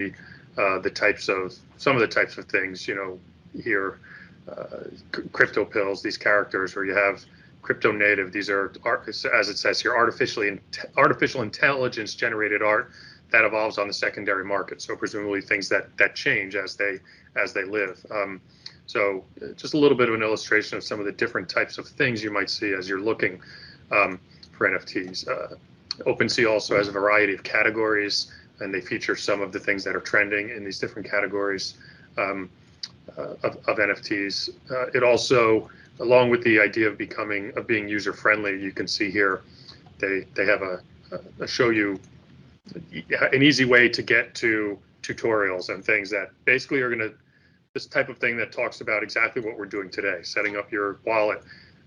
uh, the types of some of the types of things you know here uh, crypto pills these characters where you have crypto native these are as it says here artificially artificial intelligence generated art that evolves on the secondary market. So presumably things that that change as they as they live. Um, so uh, just a little bit of an illustration of some of the different types of things you might see as you're looking um, for nfts uh, OpenSea also has a variety of categories and they feature some of the things that are trending in these different categories um, uh, of, of, NFTs. Uh, it also, along with the idea of becoming of being user friendly, you can see here they they have a, a show you an easy way to get to tutorials and things that basically are going to this type of thing that talks about exactly what we're doing today, setting up your wallet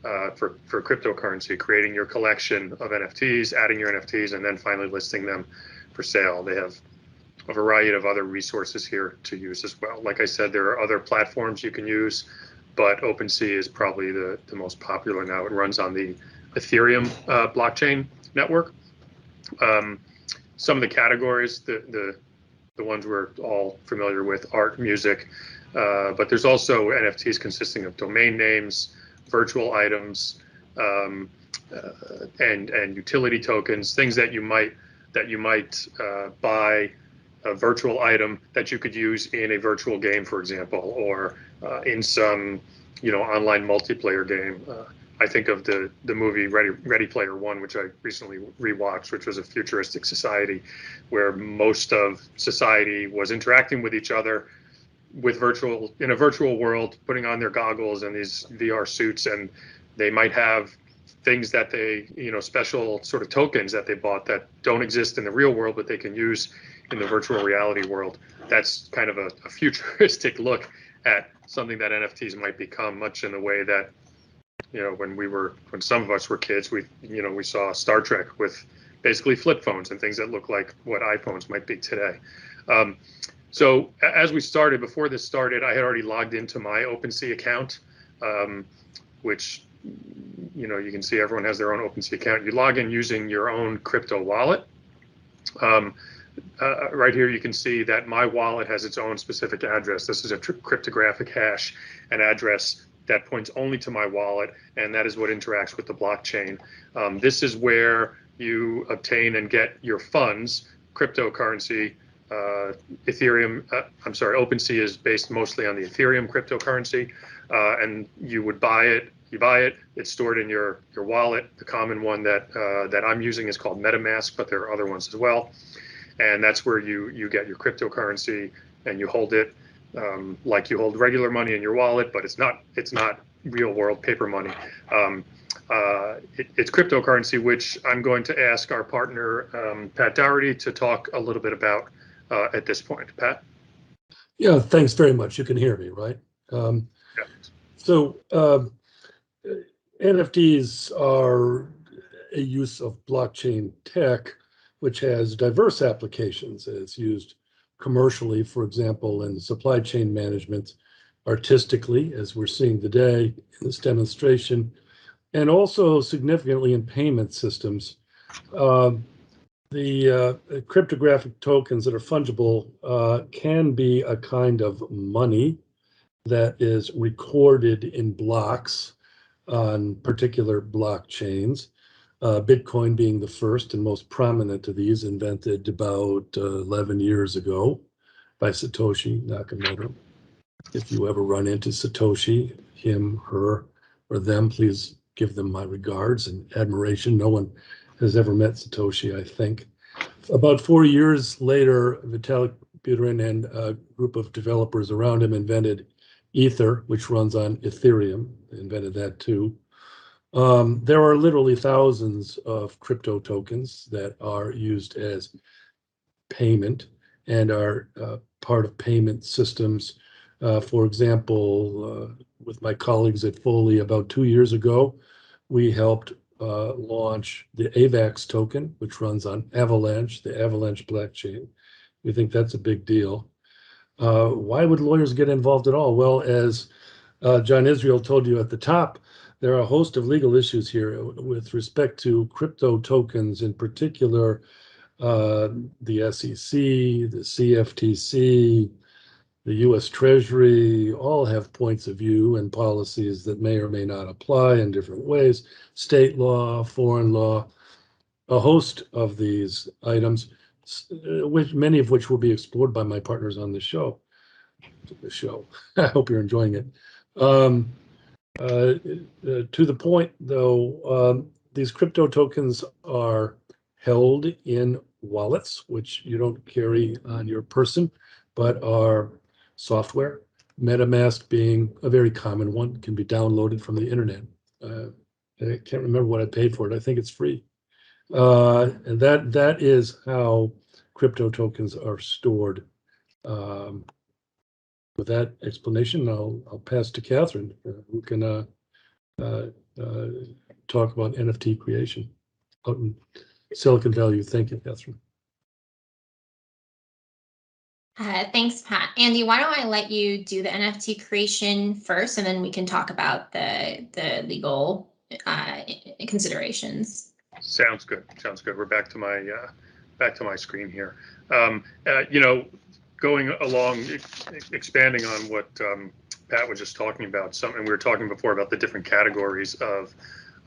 uh, for for cryptocurrency, creating your collection of NFTs, adding your NFTs, and then finally listing them for sale. They have a variety of other resources here to use as well. Like I said, there are other platforms you can use, but OpenSea is probably the, the most popular now. It runs on the Ethereum uh, blockchain network. Um, some of the categories, the, the, the ones we're all familiar with, art, music, uh, but there's also NFTs consisting of domain names, virtual items, um, uh, and and utility tokens, things that you might that you might uh, buy a virtual item that you could use in a virtual game, for example, or uh, in some, you know, online multiplayer game. Uh, I think of the the movie Ready Ready Player One, which I recently rewatched, which was a futuristic society where most of society was interacting with each other with virtual in a virtual world, putting on their goggles and these VR suits, and they might have things that they, you know, special sort of tokens that they bought that don't exist in the real world, but they can use in the virtual reality world. That's kind of a, a futuristic look at something that NFTs might become, much in the way that, you know, when we were, when some of us were kids, we, you know, we saw Star Trek with basically flip phones and things that look like what iPhones might be today. Um, so as we started, before this started, I had already logged into my OpenSea account, um, which you know, you can see everyone has their own OpenSea account. You log in using your own crypto wallet. Um, uh, right here, you can see that my wallet has its own specific address. This is a cryptographic hash, an address that points only to my wallet, and that is what interacts with the blockchain. Um, this is where you obtain and get your funds, cryptocurrency. Uh, Ethereum, uh, I'm sorry, OpenSea is based mostly on the Ethereum cryptocurrency, uh, and you would buy it you buy it, it's stored in your your wallet. The common one that uh, that I'm using is called MetaMask, but there are other ones as well. And that's where you you get your cryptocurrency and you hold it um, like you hold regular money in your wallet, but it's not it's not real world paper money. Um, uh, it, it's cryptocurrency, which I'm going to ask our partner um, Pat Daugherty to talk a little bit about uh, at this point. Pat. Yeah, thanks very much. You can hear me, right? Um, yeah. So um, NFTs are a use of blockchain tech, which has diverse applications. It's used commercially, for example, in supply chain management, artistically, as we're seeing today in this demonstration, and also significantly in payment systems. Uh, the uh, cryptographic tokens that are fungible uh, can be a kind of money that is recorded in blocks on particular blockchains. Uh, Bitcoin being the first and most prominent of these, invented about uh, 11 years ago by Satoshi Nakamoto. If you ever run into Satoshi, him, her, or them, please give them my regards and admiration. No one has ever met Satoshi, I think. About four years later, Vitalik Buterin and a group of developers around him invented Ether, which runs on Ethereum, invented that too. Um, there are literally thousands of crypto tokens that are used as payment and are uh, part of payment systems. Uh, for example, uh, with my colleagues at Foley about two years ago, we helped uh, launch the AVAX token, which runs on Avalanche, the Avalanche blockchain. We think that's a big deal. Uh, why would lawyers get involved at all? Well, as uh, John Israel told you at the top, there are a host of legal issues here with respect to crypto tokens, in particular, uh, the SEC, the CFTC, the US Treasury all have points of view and policies that may or may not apply in different ways. State law, foreign law, a host of these items, which many of which will be explored by my partners on the show. The show. I hope you're enjoying it. Um, uh, uh, to the point, though, um, these crypto tokens are held in wallets, which you don't carry on your person, but are software. MetaMask being a very common one, can be downloaded from the internet. Uh, I can't remember what I paid for it. I think it's free. Uh, and that that is how crypto tokens are stored. Um, with that explanation, I'll I'll pass to Catherine, uh, who can uh, uh, talk about NFT creation out in Silicon Valley. Thank you, Catherine. Thanks, Pat. Andy, why don't I let you do the NFT creation first, and then we can talk about the the legal considerations. Sounds good. Sounds good. We're back to my uh, back to my screen here. Um, uh, you know, going along, expanding on what um, Pat was just talking about. Something we were talking before about the different categories of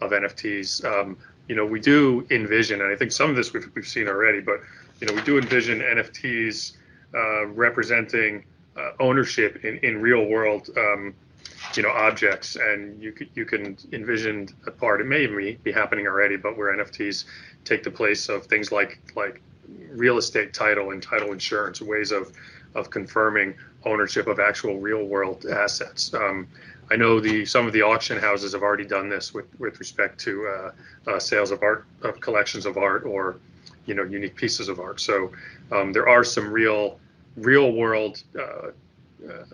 of NFTs. Um, you know, we do envision, and I think some of this we've, we've seen already, but you know, we do envision NFTs uh, representing uh, ownership in, in real world, um, you know, objects, and you you can envision a part. It may even be happening already, but where NFTs take the place of things like like real estate title and title insurance, ways of of confirming ownership of actual real world assets. Um, I know the some of the auction houses have already done this with with respect to uh, uh, sales of art of collections of art or you know unique pieces of art. So um, there are some real real world uh, uh,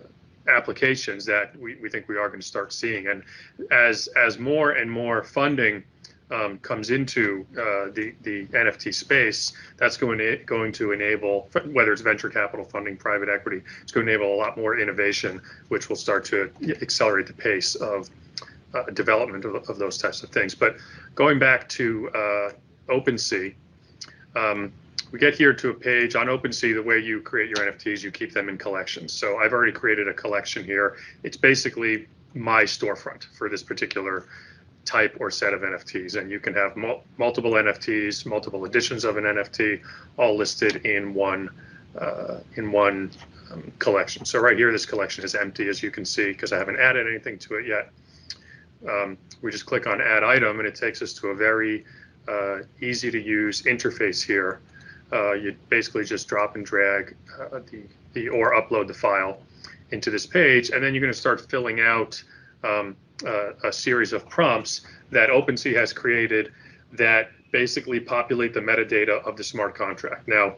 applications that we, we think we are going to start seeing. And as as more and more funding um, comes into uh, the the NFT space, that's going to going to enable whether it's venture capital funding, private equity, it's going to enable a lot more innovation, which will start to accelerate the pace of uh, development of, of, those types of things. But going back to uh, OpenSea. Um, we get here to a page on OpenSea, the way you create your NFTs, you keep them in collections. So I've already created a collection here. It's basically my storefront for this particular type or set of NFTs. And you can have mul multiple NFTs, multiple editions of an NFT, all listed in one uh, in one um, collection. So right here, this collection is empty, as you can see, because I haven't added anything to it yet. Um, we just click on Add Item, and it takes us to a very uh, easy to use interface here uh, you basically just drop and drag uh, the, the or upload the file into this page, and then you're going to start filling out um, uh, a series of prompts that OpenSea has created that basically populate the metadata of the smart contract. Now,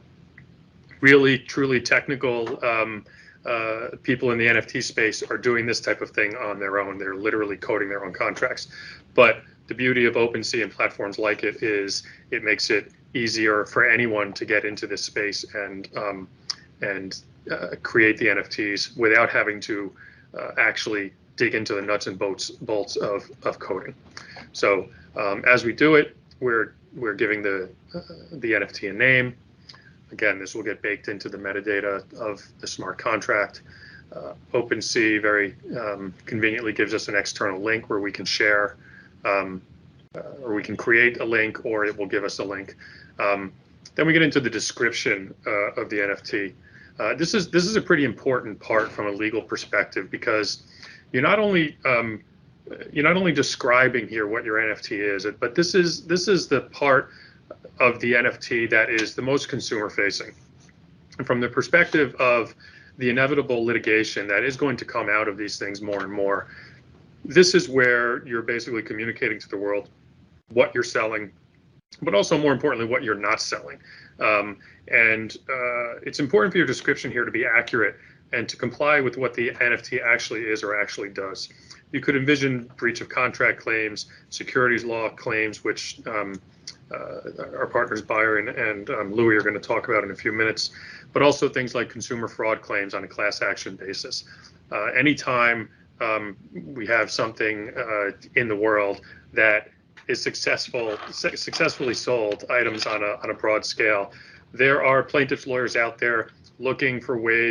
really, truly technical um, uh, people in the NFT space are doing this type of thing on their own. They're literally coding their own contracts. But the beauty of OpenSea and platforms like it is it makes it easier for anyone to get into this space and um, and uh, create the NFTs without having to uh, actually dig into the nuts and bolts bolts of, of coding. So um, as we do it, we're we're giving the uh, the NFT a name. Again, this will get baked into the metadata of the smart contract. Uh, OpenSea very um, conveniently gives us an external link where we can share um, uh, or we can create a link or it will give us a link um, then we get into the description uh, of the NFT. Uh, this is this is a pretty important part from a legal perspective because you're not only um, you're not only describing here what your NFT is, but this is this is the part of the NFT that is the most consumer facing. And from the perspective of the inevitable litigation that is going to come out of these things more and more, this is where you're basically communicating to the world what you're selling, but also more importantly, what you're not selling. Um, and uh, it's important for your description here to be accurate and to comply with what the NFT actually is or actually does. You could envision breach of contract claims, securities law claims, which um, uh, our partners Byron and um, Louis are going to talk about in a few minutes, but also things like consumer fraud claims on a class action basis. Uh, anytime um, we have something uh, in the world that is successful, successfully sold items on a, on a broad scale, there are plaintiffs' lawyers out there looking for ways